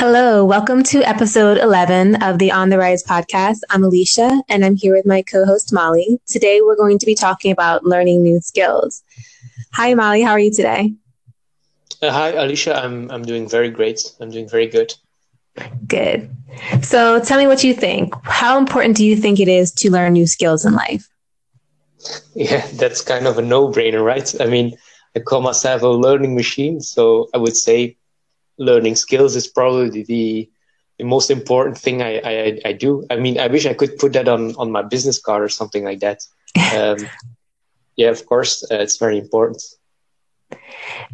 Hello, welcome to episode 11 of the On the Rise podcast. I'm Alicia and I'm here with my co host Molly. Today we're going to be talking about learning new skills. Hi, Molly, how are you today? Uh, hi, Alicia. I'm, I'm doing very great. I'm doing very good. Good. So tell me what you think. How important do you think it is to learn new skills in life? Yeah, that's kind of a no brainer, right? I mean, I call myself a learning machine. So I would say learning skills is probably the, the most important thing I, I, I do. I mean, I wish I could put that on, on my business card or something like that. Um, yeah, of course, uh, it's very important.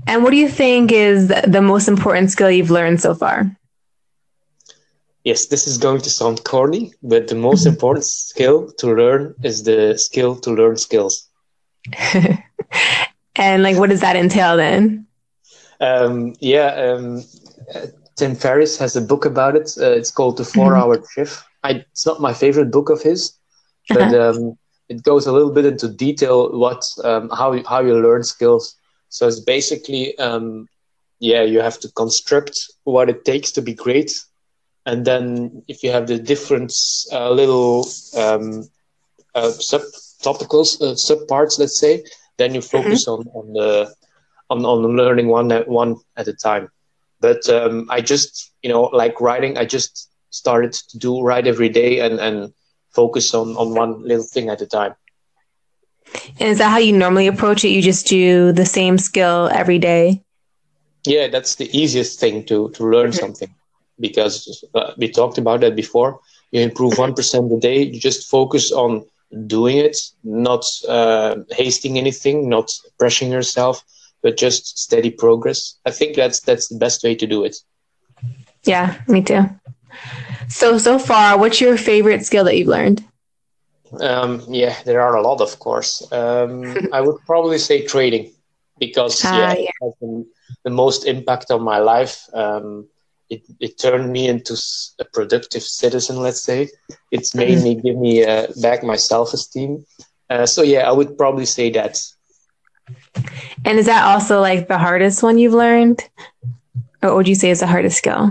And what do you think is the most important skill you've learned so far? Yes, this is going to sound corny, but the most important skill to learn is the skill to learn skills. and like, what does that entail then? Um, yeah, um, Tim Ferriss has a book about it. Uh, it's called The Four mm-hmm. Hour Chef. I, it's not my favorite book of his, but uh-huh. um, it goes a little bit into detail what um, how you, how you learn skills. So it's basically um, yeah, you have to construct what it takes to be great, and then if you have the different uh, little um, uh, sub topicals, uh, sub parts, let's say, then you focus mm-hmm. on on the on, on learning one at one at a time. But um, I just, you know, like writing, I just started to do write every day and, and focus on, on one little thing at a time. And is that how you normally approach it? You just do the same skill every day? Yeah, that's the easiest thing to, to learn mm-hmm. something because uh, we talked about that before. You improve 1% a day, you just focus on doing it, not uh, hasting anything, not pressuring yourself, but just steady progress. I think that's that's the best way to do it. Yeah, me too. So so far, what's your favorite skill that you've learned? Um, yeah, there are a lot, of course. Um, I would probably say trading because uh, yeah, yeah. It has been the most impact on my life. Um, it, it turned me into a productive citizen, let's say. It's made me give me uh, back my self esteem. Uh, so yeah, I would probably say that. And is that also like the hardest one you've learned? Or what would you say is the hardest skill?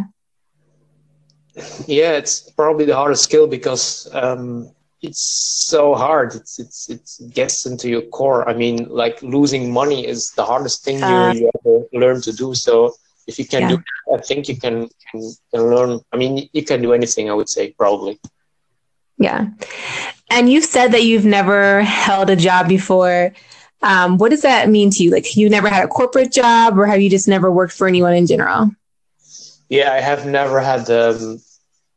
Yeah, it's probably the hardest skill because um, it's so hard. It's, it's, it's, it gets into your core. I mean, like losing money is the hardest thing uh, you, you ever learn to do. So if you can yeah. do that, I think you can, can, can learn. I mean, you can do anything, I would say, probably. Yeah. And you've said that you've never held a job before. Um, what does that mean to you? Like, you never had a corporate job, or have you just never worked for anyone in general? Yeah, I have never had um,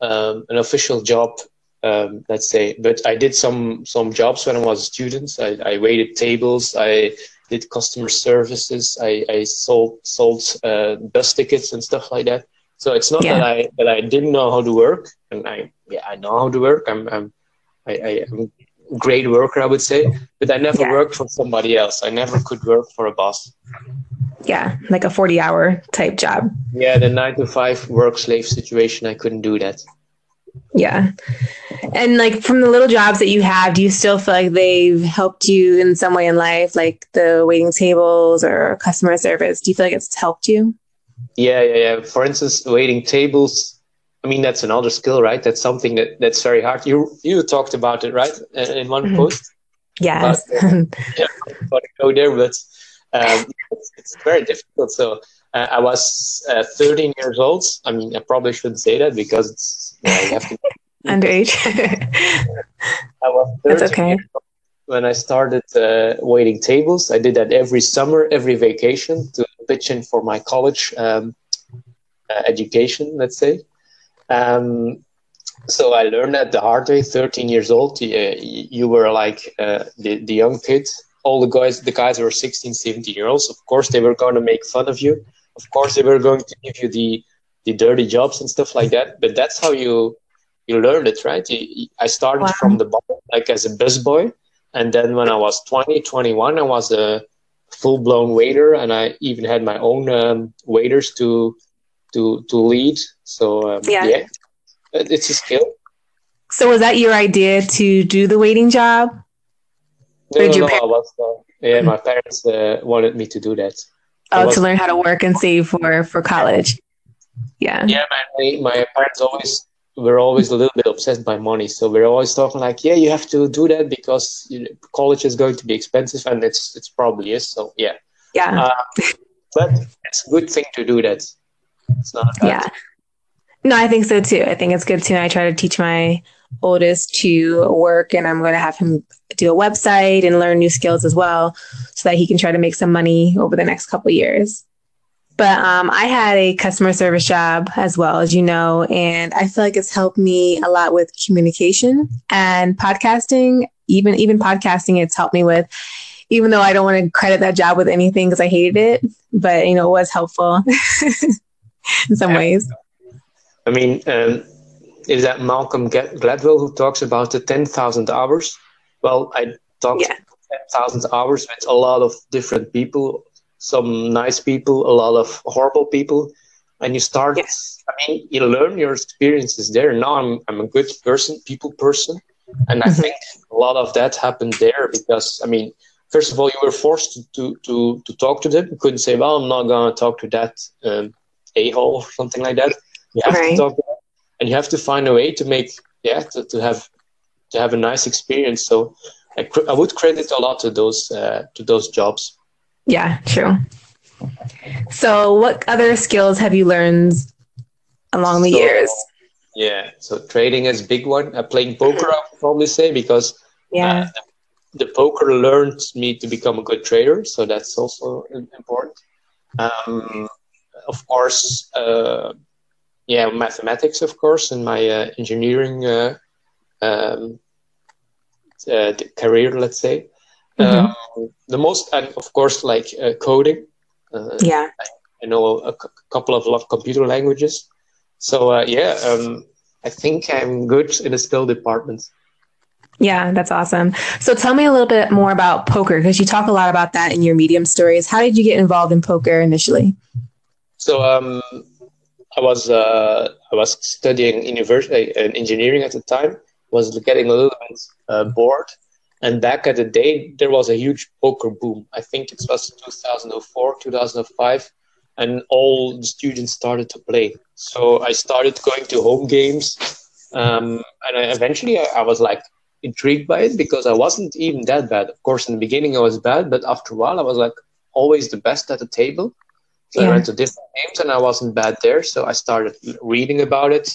um, an official job, um, let's say, but I did some some jobs when I was a student. I, I waited tables. I did customer services. I, I sold sold uh, bus tickets and stuff like that. So it's not yeah. that I that I didn't know how to work, and I yeah I know how to work. I'm I'm I, I, am great worker, I would say, but I never yeah. worked for somebody else. I never could work for a boss. Yeah, like a 40 hour type job. Yeah, the nine to five work slave situation, I couldn't do that. Yeah. And like from the little jobs that you have, do you still feel like they've helped you in some way in life, like the waiting tables or customer service? Do you feel like it's helped you? Yeah, yeah, yeah. For instance, waiting tables, I mean, that's another skill, right? That's something that that's very hard. You you talked about it, right, in one mm-hmm. post. Yes. But, uh, yeah, to go there, but um, it's, it's, very difficult. So uh, I was uh, 13 years old. I mean, I probably shouldn't say that because it's you, know, you have to underage. I was 13 That's okay. When I started uh, waiting tables, I did that every summer, every vacation to pitch in for my college um, uh, education, let's say. Um, so I learned that the hard way. 13 years old, you, you were like uh, the the young kid. All the guys, the guys were 16, 17 year olds. Of course, they were going to make fun of you. Of course, they were going to give you the the dirty jobs and stuff like that. But that's how you you learned it, right? I started wow. from the bottom, like as a busboy, and then when I was 20, 21, I was a full blown waiter, and I even had my own um, waiters to to to lead. So um, yeah. yeah, it's a skill. So was that your idea to do the waiting job? No, no, no I was, uh, yeah, my parents uh, wanted me to do that. Oh, to learn how to work and save for for college. Yeah. Yeah, my, my parents always were always a little bit obsessed by money. So we're always talking like, yeah, you have to do that because you know, college is going to be expensive, and it's it's probably is. So yeah. Yeah. Uh, but it's a good thing to do that. It's not. yeah. Thing. No, I think so too. I think it's good too. I try to teach my oldest to work, and I'm going to have him do a website and learn new skills as well, so that he can try to make some money over the next couple years. But um, I had a customer service job as well, as you know, and I feel like it's helped me a lot with communication and podcasting. Even even podcasting, it's helped me with. Even though I don't want to credit that job with anything because I hated it, but you know, it was helpful in some ways. I mean, um, is that Malcolm Gladwell who talks about the ten thousand hours? Well, I talked yeah. ten thousand hours with a lot of different people some nice people, a lot of horrible people, and you start. Yes. I mean, you learn your experiences there. Now I'm I'm a good person, people person, and I mm-hmm. think a lot of that happened there because I mean, first of all, you were forced to to to, to talk to them. You couldn't say, "Well, I'm not going to talk to that um, a hole" or something like that. You have right. to talk, and you have to find a way to make yeah to, to have to have a nice experience. So I, cr- I would credit a lot to those uh, to those jobs. Yeah, true. So, what other skills have you learned along the so, years? Yeah, so trading is a big one. Uh, playing poker, I would probably say, because yeah, uh, the, the, poker learned me to become a good trader. So that's also important. Um, of course, uh, yeah, mathematics, of course, in my uh, engineering uh, um, uh, career, let's say. Mm-hmm. Um, the most, and of course, like uh, coding. Uh, yeah. I, I know a c- couple of, of computer languages. So uh, yeah, um, I think I'm good in the skill department. Yeah, that's awesome. So tell me a little bit more about poker because you talk a lot about that in your medium stories. How did you get involved in poker initially? So um, I was uh, I was studying university uh, engineering at the time. Was getting a little bit uh, bored and back at the day, there was a huge poker boom. I think it was 2004, 2005, and all the students started to play. So I started going to home games, um, and I, eventually I, I, was like intrigued by it because I wasn't even that bad. Of course, in the beginning I was bad, but after a while I was like always the best at the table. So yeah. I went to different games and I wasn't bad there. So I started reading about it.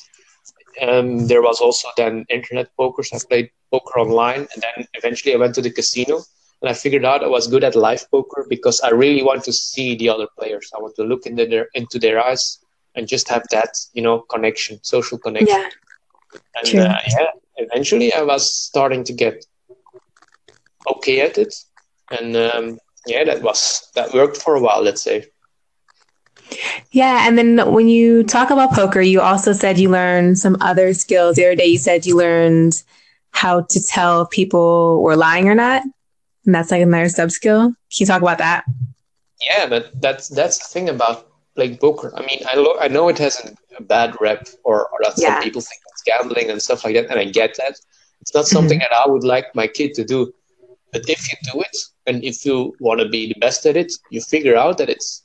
Um, there was also then internet poker. So I played poker online, and then eventually I went to the casino. And I figured out I was good at live poker because I really want to see the other players. I want to look into their into their eyes and just have that, you know, connection, social connection. Yeah. And True. Uh, yeah, eventually I was starting to get okay at it, and um, yeah, that was that worked for a while. Let's say. Yeah. And then when you talk about poker, you also said you learned some other skills. The other day you said you learned how to tell people were lying or not. And that's like another sub skill. Can you talk about that? Yeah, but that's that's the thing about playing poker. I mean, I, lo- I know it has a, bad rep or, or that yeah. some people think it's gambling and stuff like that. And I get that. It's not something mm-hmm. that I would like my kid to do. But if you do it and if you want to be the best at it, you figure out that it's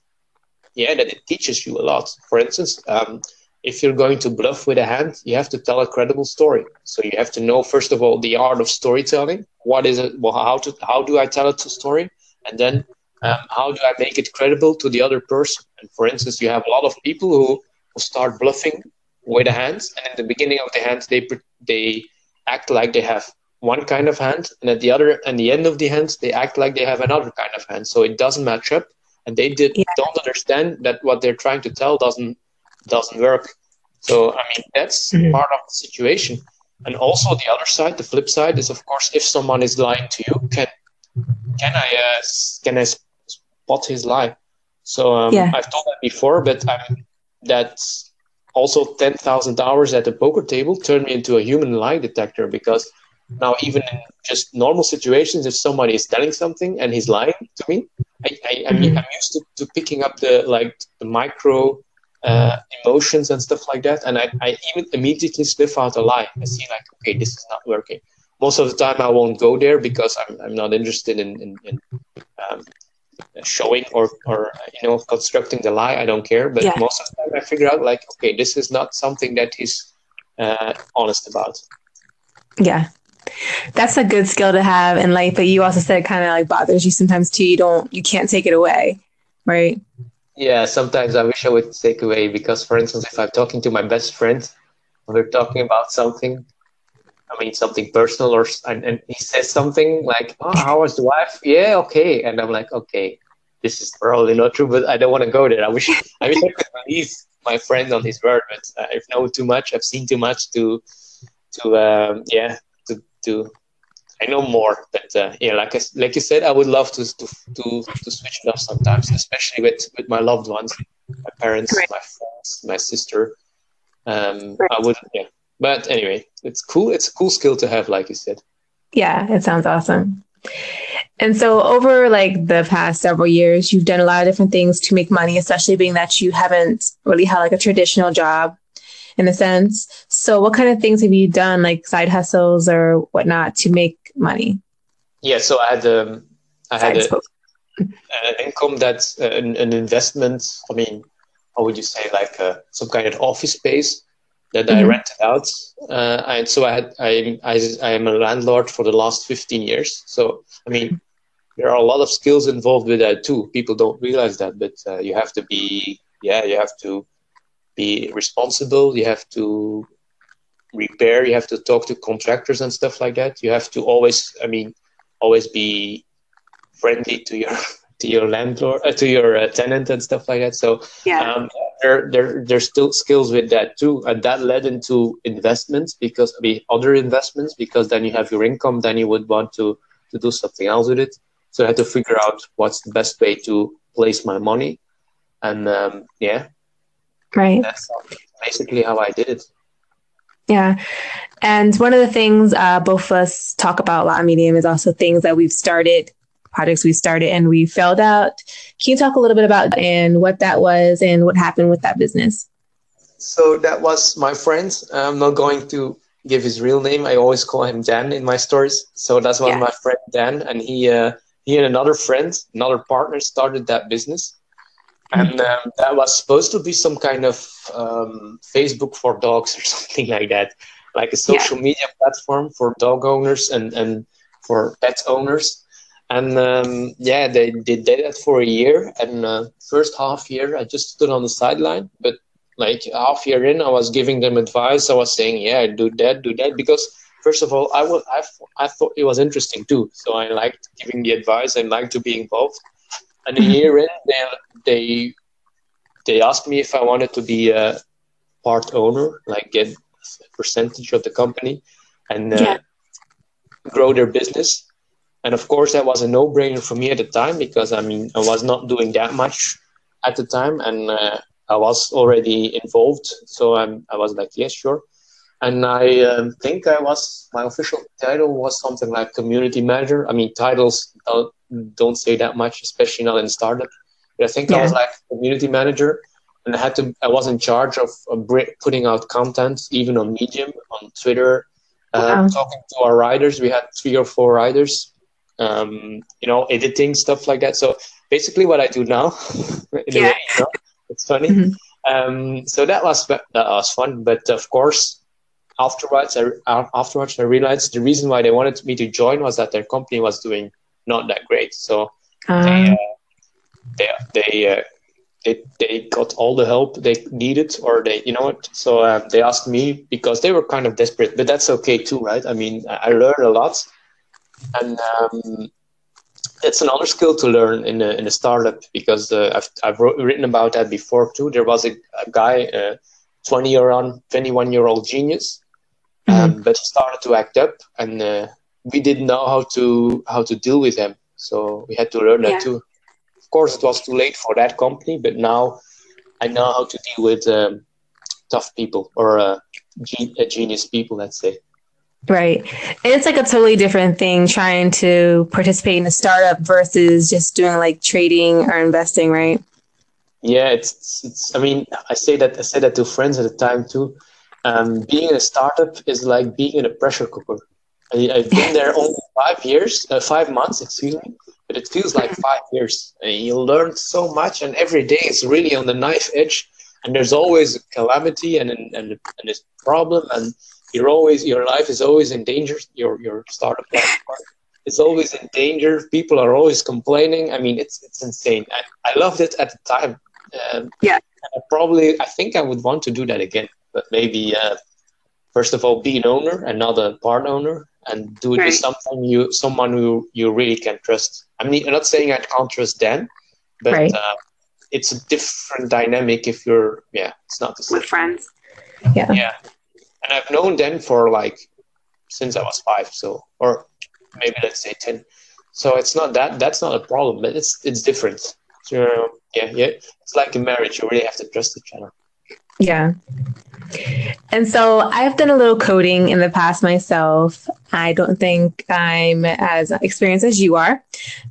yeah, that it teaches you a lot. For instance, um, if you're going to bluff with a hand, you have to tell a credible story. So you have to know first of all the art of storytelling. What is it? Well, how to how do I tell a story? And then um, how do I make it credible to the other person? And for instance, you have a lot of people who, who start bluffing with a hand, and in the beginning of the hand, they they act like they have one kind of hand, and at the other and the end of the hand, they act like they have another kind of hand. So it doesn't match up and they did yeah. don't understand that what they're trying to tell doesn't doesn't work. So I mean that's mm-hmm. part of the situation. And also the other side, the flip side is of course if someone is lying to you, can can I uh, can I spot his lie? So um, yeah. I've told that before, but um, that's also ten thousand hours at the poker table turned me into a human lie detector because now even in just normal situations, if somebody is telling something and he's lying to me, I, I, am mm-hmm. I'm used to, to picking up the like the micro uh, emotions and stuff like that, and I, I even immediately sniff out a lie. I see like, okay, this is not working. Most of the time, I won't go there because I'm, I'm not interested in, in, in um, showing or or you know constructing the lie. I don't care, but yeah. most of the time I figure out like, okay, this is not something that he's uh, honest about. Yeah, that's a good skill to have in life. But you also said it kind of like bothers you sometimes too. You don't, you can't take it away, right? Yeah, sometimes I wish I would take away because, for instance, if I'm talking to my best friend, we're talking about something, I mean something personal, or and, and he says something like, "Oh, how was the wife?" Yeah, okay, and I'm like, okay, this is probably not true, but I don't want to go there. I wish I wish I could believe my friend on his word, but I've known too much, I've seen too much to to um, yeah to I know more, but uh, yeah, like I, like you said, I would love to to to, to switch it off sometimes, especially with with my loved ones, my parents, right. my friends, my sister. Um, right. I would, yeah. But anyway, it's cool. It's a cool skill to have, like you said. Yeah, it sounds awesome. And so over like the past several years, you've done a lot of different things to make money, especially being that you haven't really had like a traditional job in a sense. So what kind of things have you done, like side hustles or whatnot, to make money? Yeah, so I had um, I had a, an income that's uh, an, an, investment. I mean, how would you say, like uh, some kind of office space that mm-hmm. I rented out. Uh, and so I had I, I I am a landlord for the last fifteen years. So I mean, there are a lot of skills involved with that too. People don't realize that, but uh, you have to be yeah, you have to be responsible. You have to repair. You have to talk to contractors and stuff like that. You have to always, I mean, always be friendly to your to your landlord, uh, to your uh, tenant and stuff like that. So yeah. Um, there, there, there's still skills with that too, and that led into investments because I mean other investments because then you have your income, then you would want to to do something else with it. So I had to figure out what's the best way to place my money, and um, yeah, Right. That's basically how I did it. Yeah. And one of the things uh, both of us talk about a lot on Medium is also things that we've started, projects we started and we failed out. Can you talk a little bit about and what that was and what happened with that business? So that was my friend. I'm not going to give his real name. I always call him Dan in my stories. So that's one yeah. my friend Dan, and he uh, he and another friend, another partner, started that business and um, that was supposed to be some kind of um, Facebook for dogs or something like that, like a social yeah. media platform for dog owners and, and for pet owners. And um, yeah, they, they did that for a year. And uh, first half year, I just stood on the sideline. But like half year in, I was giving them advice. I was saying, yeah, do that, do that, because first of all, I will, I, I thought it was interesting too. So I liked giving the advice. I liked to be involved. And a year in, they they they asked me if I wanted to be a part owner, like get a percentage of the company, and uh, yeah. grow their business. And of course, that was a no-brainer for me at the time because I mean I was not doing that much at the time, and uh, I was already involved. So I'm, I was like, yes, sure. And I um, think I was my official title was something like community manager. I mean, titles don't, don't say that much, especially not in startup. But I think yeah. I was like community manager, and I had to. I was in charge of, putting out content, even on Medium, on Twitter, uh, wow. talking to our riders. We had three or four riders, um, you know, editing stuff like that. So basically, what I do now, yeah. way, you know, it's funny. Mm-hmm. Um, so that was that was fun, but of course, afterwards, I afterwards I realized the reason why they wanted me to join was that their company was doing not that great. So um. they, uh, they they uh, they they got all the help they needed, or they you know what? So uh, they asked me because they were kind of desperate, but that's okay too, right? I mean, I learned a lot, and um, it's another skill to learn in a in a startup because uh, I've I've wrote, written about that before too. There was a, a guy, uh, twenty year old, twenty one year old genius, um, mm-hmm. but he started to act up, and uh, we didn't know how to how to deal with him. So we had to learn yeah. that too. Of course, it was too late for that company, but now I know how to deal with um, tough people or uh, ge- uh, genius people, let's say. Right. And it's like a totally different thing trying to participate in a startup versus just doing like trading or investing, right? Yeah, it's it's I mean, I say that I said that to friends at the time too. Um, being in a startup is like being in a pressure cooker. I, have been there only five years, uh, five months, excuse me, but it feels like five years. You learn so much, and every day is really on the knife edge, and there's always a calamity and and and, and a problem, and you're always your life is always in danger. Your your startup life is always in danger. People are always complaining. I mean, it's it's insane. I, I loved it at the time. Um, yeah. I probably, I think I would want to do that again, but maybe uh, first of all, be an owner and not a part owner, and do it right. with someone you, someone who you really can trust. I mean, I'm not saying I can't trust Dan, but right. uh, it's a different dynamic if you're, yeah, it's not the same. With friends. Yeah. Yeah. And I've known Dan for like since I was five, so or maybe let's say ten. So it's not that that's not a problem, but it's it's different. So yeah, yeah, it's like a marriage. You really have to trust each other. Yeah. And so I've done a little coding in the past myself. I don't think I'm as experienced as you are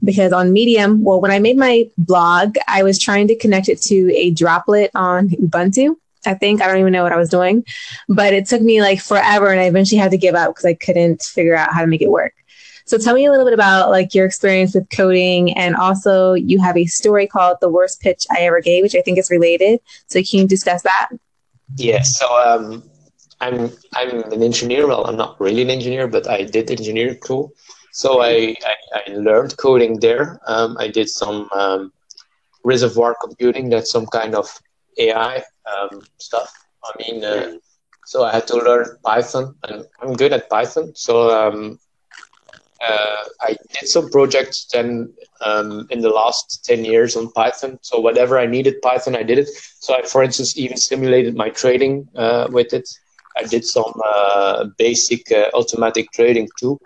because on Medium, well, when I made my blog, I was trying to connect it to a droplet on Ubuntu. I think I don't even know what I was doing, but it took me like forever and I eventually had to give up because I couldn't figure out how to make it work. So tell me a little bit about like your experience with coding and also you have a story called The Worst Pitch I Ever Gave, which I think is related. So can you discuss that? Yeah, so um, I'm I'm an engineer. Well, I'm not really an engineer, but I did engineer school. So I, I, I learned coding there. Um, I did some um, reservoir computing. That's some kind of AI um, stuff. I mean, uh, so I had to learn Python, and I'm good at Python. So um, uh, I did some projects then um, in the last 10 years on Python. So whatever I needed Python, I did it. So I, for instance, even simulated my trading uh, with it. I did some uh, basic uh, automatic trading too.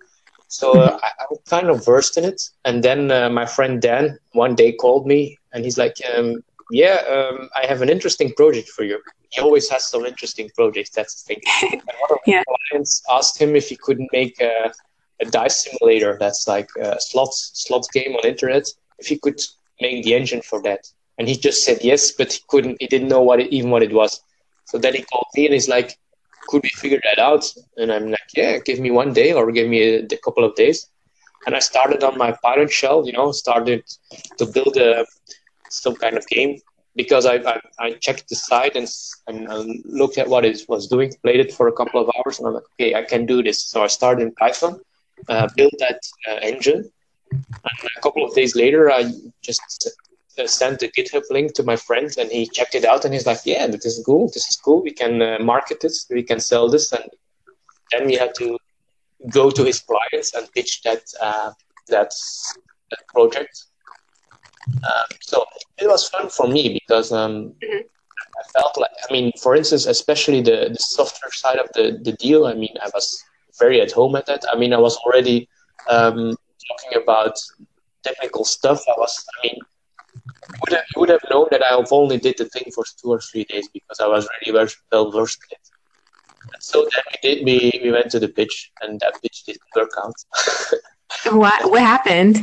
So uh, I, am kind of versed in it. And then uh, my friend Dan one day called me and he's like, um, yeah, um, I have an interesting project for you. He always has some interesting projects. That's the thing. And one of yeah. my clients asked him if he couldn't make a a dice simulator that's like a slot slot game on internet if he could make the engine for that. And he just said yes but he couldn't he didn't know what it, even what it was. So then he called me and he's like could we figure that out? And i'm like yeah give me one day or give me a, a couple of days. And i started on my python shell you know started to build a some kind of game because I, I, I, checked the site and, and looked at what it was doing, played it for a couple of hours, and I'm like, okay, I can do this. So I started in Python, uh, built that uh, engine. And a couple of days later, I just uh, sent a GitHub link to my friend, and he checked it out, and he's like, "Yeah, this is cool. This is cool. We can uh, market this. We can sell this." And then we had to go to his clients and pitch that uh, that, that project. Um, so it was fun for me because um, mm-hmm. I felt like, I mean, for instance, especially the, the software side of the, the deal. I mean, I was very at home at that. I mean, I was already um, talking about technical stuff. I was, I mean, would have, you would have known that I've only did the thing for two or three days because I was really well versed in it. And so then we did. We, we went to the pitch, and that pitch didn't work out. what what happened?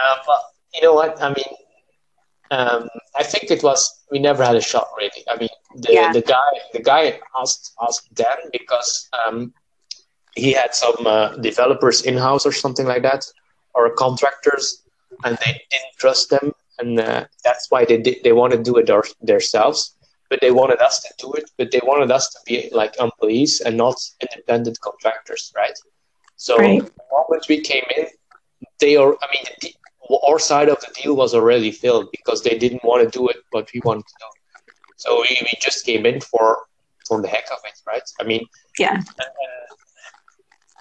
Um, well, you know what? I mean, um, I think it was we never had a shot really. I mean, the, yeah. the guy the guy asked asked Dan because um, he had some uh, developers in house or something like that, or contractors, and they didn't trust them, and uh, that's why they did, they wanted to do it their, themselves. But they wanted us to do it, but they wanted us to be like employees and not independent contractors, right? So right. the moment we came in, they are. I mean, the, our side of the deal was already filled because they didn't want to do it, but we wanted to do. So we, we just came in for for the heck of it, right? I mean, yeah. And,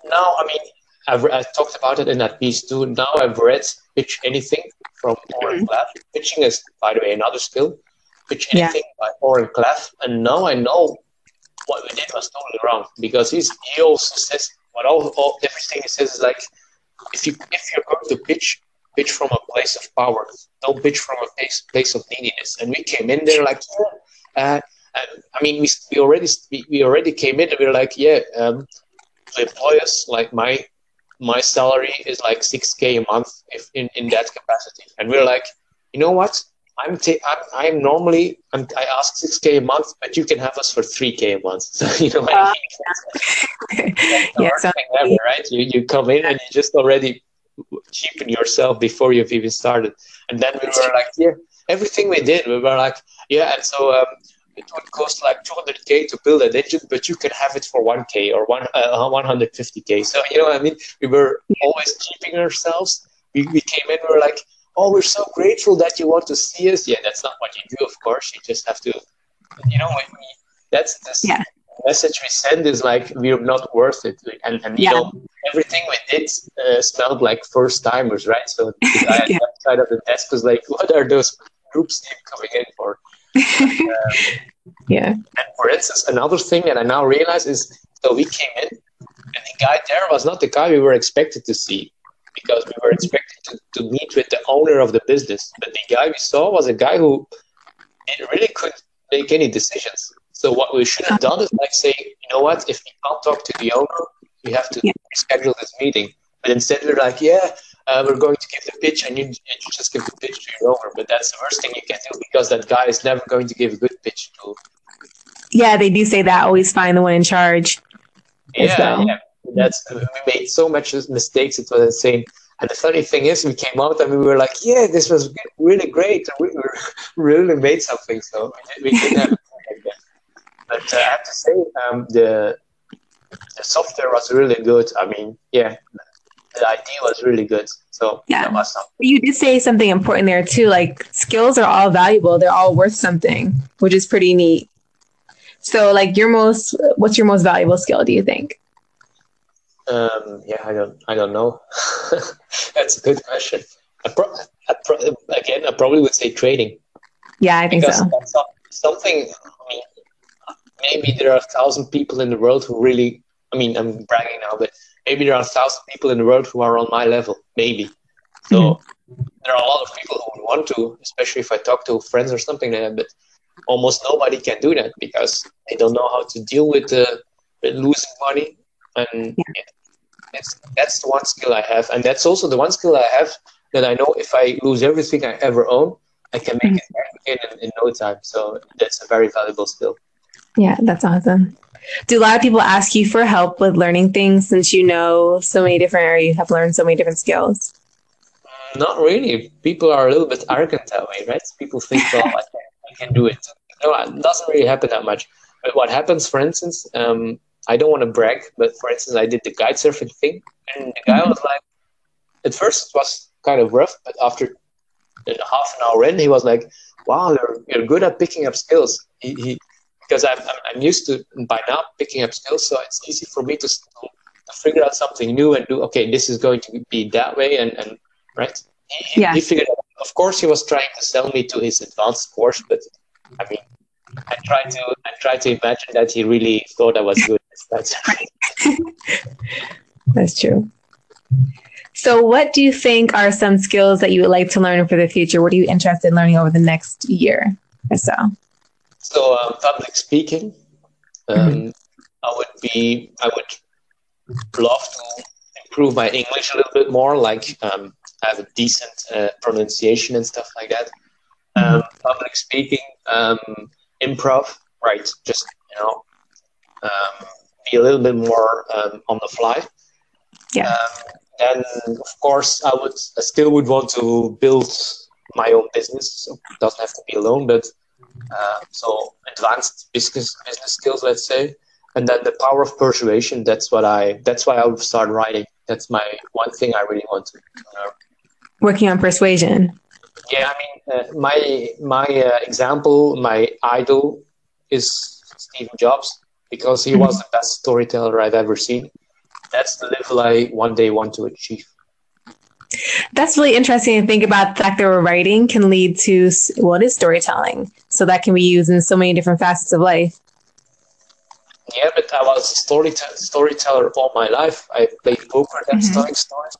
now, I mean, I've, I talked about it in that piece too. Now I've read Pitch Anything from Oren Klaff. Pitching is, by the way, another skill. Pitch Anything yeah. by Oren Klaff. And now I know what we did was totally wrong because he's, he also says, what all, all everything he says is like, if you if you're going to pitch, pitch from a place of power. Don't pitch from a place, place of neediness. And we came in there like, yeah. Uh, I mean, we, we already we, we already came in and we were like, yeah, um, to employ us, like my my salary is like 6k a month if in, in that capacity. And we're like you know what? I'm ta- I'm, I'm normally I'm, i ask 6k a month but you can have us for 3k a month. So you know uh, yeah, so, ever, right? You, you come in and you just already cheapen yourself before you've even started. And then we were like, yeah, everything we did, we were like, yeah, and so um, it would cost like 200k to build an engine, but you can have it for 1k or one uh, 150k. So you know what I mean? We were always keeping ourselves. We, we came in, we were like, oh, we're so grateful that you want to see us. Yeah, that's not what you do, of course. You just have to, you know, that's this yeah. message we send is like we're not worth it, and, and yeah. you know everything we did uh, smelled like first timers, right? So the guy yeah. that side of the desk was like, what are those groups coming in um, yeah. And for instance, another thing that I now realize is so we came in, and the guy there was not the guy we were expected to see because we were expected to, to meet with the owner of the business. But the guy we saw was a guy who really couldn't make any decisions. So what we should have done is like say, you know what, if we can't talk to the owner, we have to yeah. schedule this meeting. But instead we're like, yeah, uh, we're going to give the pitch and you, you just give the pitch to your owner. But that's the worst thing you can do because that guy is never going to give a good pitch to. Yeah, they do say that. Always find the one in charge. Yeah, well. yeah. That's we made so much mistakes. It was insane. And the funny thing is, we came out and we were like, "Yeah, this was really great. We really made something." So we, didn't have like that. But uh, I have to say, um, the the software was really good. I mean, yeah, the idea was really good. So yeah, you did say something important there too. Like skills are all valuable; they're all worth something, which is pretty neat. So, like, your most, what's your most valuable skill? Do you think? Um, yeah, I don't, I don't know. That's a good question. I pro- I pro- again, I probably would say trading. Yeah, I think because so. Something. I mean, maybe there are a thousand people in the world who really. I mean, I'm bragging now, but maybe there are a thousand people in the world who are on my level. Maybe. So mm-hmm. there are a lot of people who would want to, especially if I talk to friends or something like that. But almost nobody can do that because they don't know how to deal with, uh, with losing money and yeah. it's that's the one skill I have, and that's also the one skill I have that I know if I lose everything I ever own, I can make mm-hmm. it back again in, in no time. So that's a very valuable skill. Yeah, that's awesome. Do a lot of people ask you for help with learning things since you know so many different or you have learned so many different skills? Mm, not really. People are a little bit arrogant that way, right? People think, well, I can, I can do it. No, it doesn't really happen that much. But what happens, for instance, um, I don't want to brag, but for instance, I did the guide surfing thing, and the guy was like, at first it was kind of rough, but after half an hour in, he was like, "Wow, you're, you're good at picking up skills." He, he because I'm, I'm used to by now picking up skills, so it's easy for me to, to figure out something new and do. Okay, this is going to be that way, and and right. He, yeah. he figured. Out, of course, he was trying to sell me to his advanced course, but I mean, I try to I try to imagine that he really thought I was good. That's That's true. So, what do you think are some skills that you would like to learn for the future? What are you interested in learning over the next year or so? So, um, public speaking. Um, mm-hmm. I would be. I would love to improve my English a little bit more, like um, have a decent uh, pronunciation and stuff like that. Mm-hmm. Um, public speaking, um, improv, right? Just you know, um, be a little bit more um, on the fly. Yeah. Um, then of course I would I still would want to build my own business. So it doesn't have to be alone, but uh, so advanced business business skills, let's say. And then the power of persuasion. That's what I. That's why I would start writing. That's my one thing I really want to learn. Working on persuasion. Yeah, I mean, uh, my my uh, example, my idol is Steve Jobs because he mm-hmm. was the best storyteller I've ever seen. That's the level I one day want to achieve. That's really interesting to think about the fact that we're writing can lead to what is storytelling. So that can be used in so many different facets of life. Yeah, but I was a storyteller, storyteller all my life. I played poker and mm-hmm. telling stories.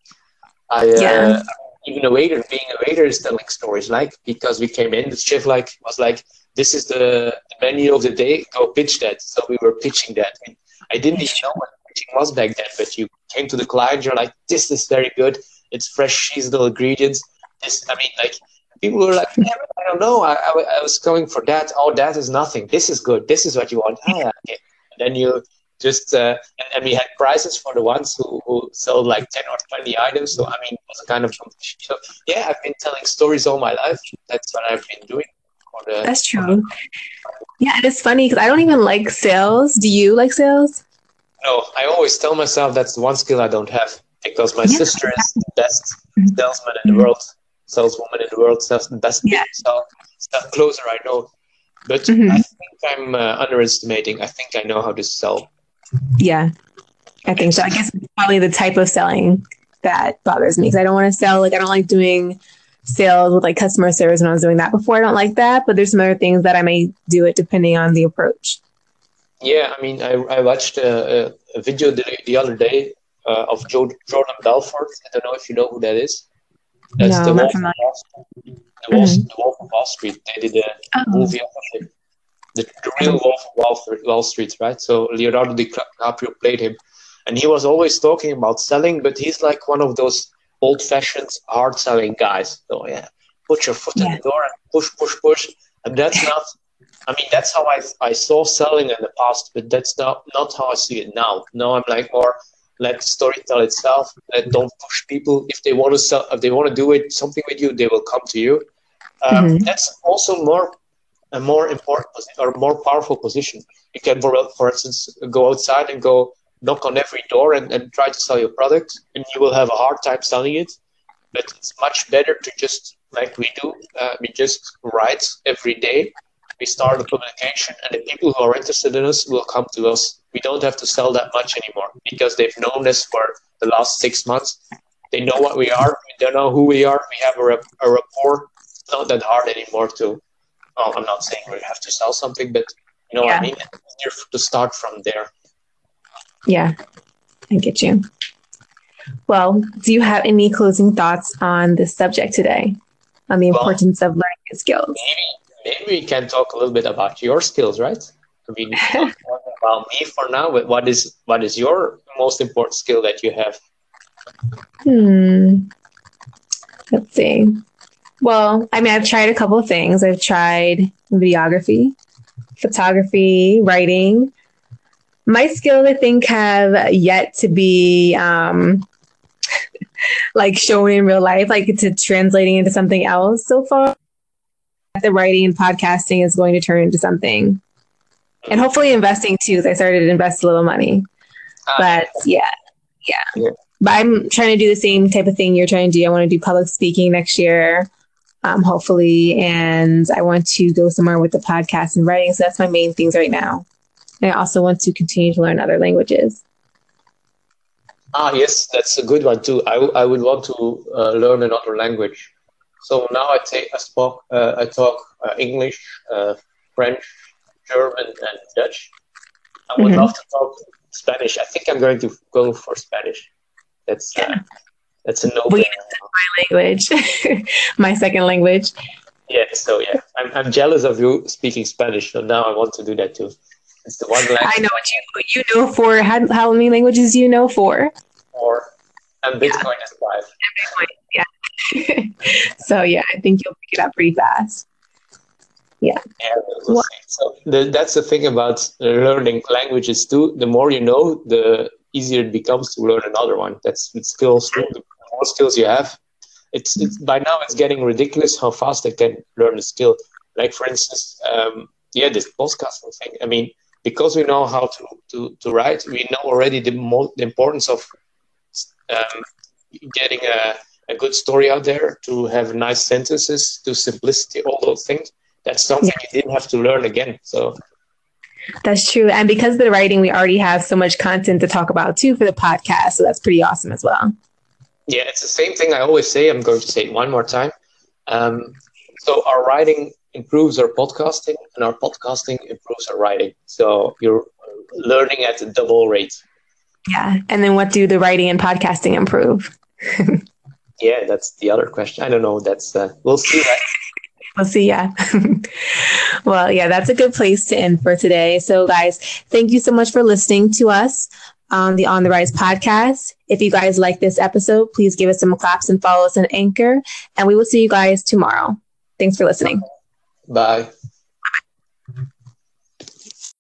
I, uh, even a waiter being a waiter is telling stories like because we came in the chef like was like this is the, the menu of the day go pitch that so we were pitching that I, I didn't even know what pitching was back then but you came to the client you're like this is very good it's fresh seasonal ingredients this i mean like people were like i don't know. I, I, I, was going for that oh that is nothing. This is good. This is what you want. Oh, yeah, okay. and then you just uh, and, and, we had prizes for the ones who, who sold like 10 or 20 items. So i mean it was a kind of competition. So yeah i've been telling stories all my life. That's what i've been doing the, that's true. Yeah and it's funny because i don't even like sales. Do you like sales? No i always tell myself that's the one skill i don't have. Because my yeah. sister is the best salesman in the world saleswoman in the world sells the best yeah. closer i know but mm-hmm. i think i'm uh, underestimating i think i know how to sell yeah, I think so. I guess probably the type of selling that bothers me because I don't want to sell. Like I don't like doing sales with like customer service when I was doing that before. I don't like that, but there's some other things that I may do it depending on the approach. Yeah, I mean, I, I watched a, a video the, the other day uh, of Jordan Belfort. I don't know if you know who that is. That's no, the, Wolf of Wall Street. The, Wolf, mm-hmm. the Wolf of Wall Street. They did a oh. movie of him the, the real Wolf of Wall Street, Wall Street, right? So Leonardo DiCaprio played him, and he was always talking about selling, but he's like one of those old-fashioned hard-selling guys. So yeah, put your foot yeah. in the door and push, push, push, and that's not. I mean, that's how I I saw selling in the past, but that's not not how I see it now. Now I'm like more let the story tell itself. Let, don't push people if they want to sell. If they want to do it something with you, they will come to you. Um, mm-hmm. That's also more a more important or more powerful position. You can, for, for instance, go outside and go knock on every door and, and try to sell your product, and you will have a hard time selling it. But it's much better to just, like we do, uh, we just write every day. We start a publication, and the people who are interested in us will come to us. We don't have to sell that much anymore because they've known us for the last six months. They know what we are. They know who we are. We have a, a rapport. It's not that hard anymore to well, I'm not saying we have to sell something, but you know yeah. what I mean? It's to start from there. Yeah, I get you. Well, do you have any closing thoughts on this subject today, on the importance well, of learning skills? Maybe, maybe we can talk a little bit about your skills, right? I mean, about me for now. But what is what is your most important skill that you have? Hmm. Let's see. Well, I mean, I've tried a couple of things. I've tried videography, photography, writing. My skills, I think, have yet to be um, like shown in real life, like to translating into something else so far. The writing and podcasting is going to turn into something. And hopefully investing too. I started to invest a little money. Uh, but yeah, yeah. yeah. But I'm trying to do the same type of thing you're trying to do. I want to do public speaking next year um, hopefully. And I want to go somewhere with the podcast and writing. So that's my main things right now. And I also want to continue to learn other languages. Ah, yes, that's a good one too. I, I would want to uh, learn another language. So now I take I spoke uh, I talk uh, English, uh, French, German, and Dutch. I would mm-hmm. love to talk Spanish. I think I'm going to go for Spanish. That's uh, yeah. That's a no. my language, my second language. Yeah, so yeah, I'm, I'm jealous of you speaking Spanish, so now I want to do that too. It's the one language. I know what you you know for how, how many languages you know for? Four, and Bitcoin yeah. is five. Bitcoin, yeah. so yeah, I think you'll pick it up pretty fast. Yeah. Yeah, so the, that's the thing about learning languages too. The more you know, the easier it becomes to learn another one. That's it's skills. The more skills you have, it's, it's by now it's getting ridiculous how fast I can learn a skill. Like for instance, um, yeah, this podcasting thing. I mean, because we know how to to, to write, we know already the mo- the importance of um, getting a, a good story out there, to have nice sentences, to simplicity, all those things. That's something yeah. you didn't have to learn again. So that's true. And because of the writing, we already have so much content to talk about too for the podcast. So that's pretty awesome as well. Yeah, it's the same thing I always say. I'm going to say it one more time. Um, so our writing improves our podcasting, and our podcasting improves our writing. So you're learning at a double rate. Yeah. And then what do the writing and podcasting improve? yeah, that's the other question. I don't know. That's uh, we'll see. Right? We'll see. Yeah. well, yeah, that's a good place to end for today. So, guys, thank you so much for listening to us on the On the Rise podcast. If you guys like this episode, please give us some claps and follow us on Anchor. And we will see you guys tomorrow. Thanks for listening. Bye.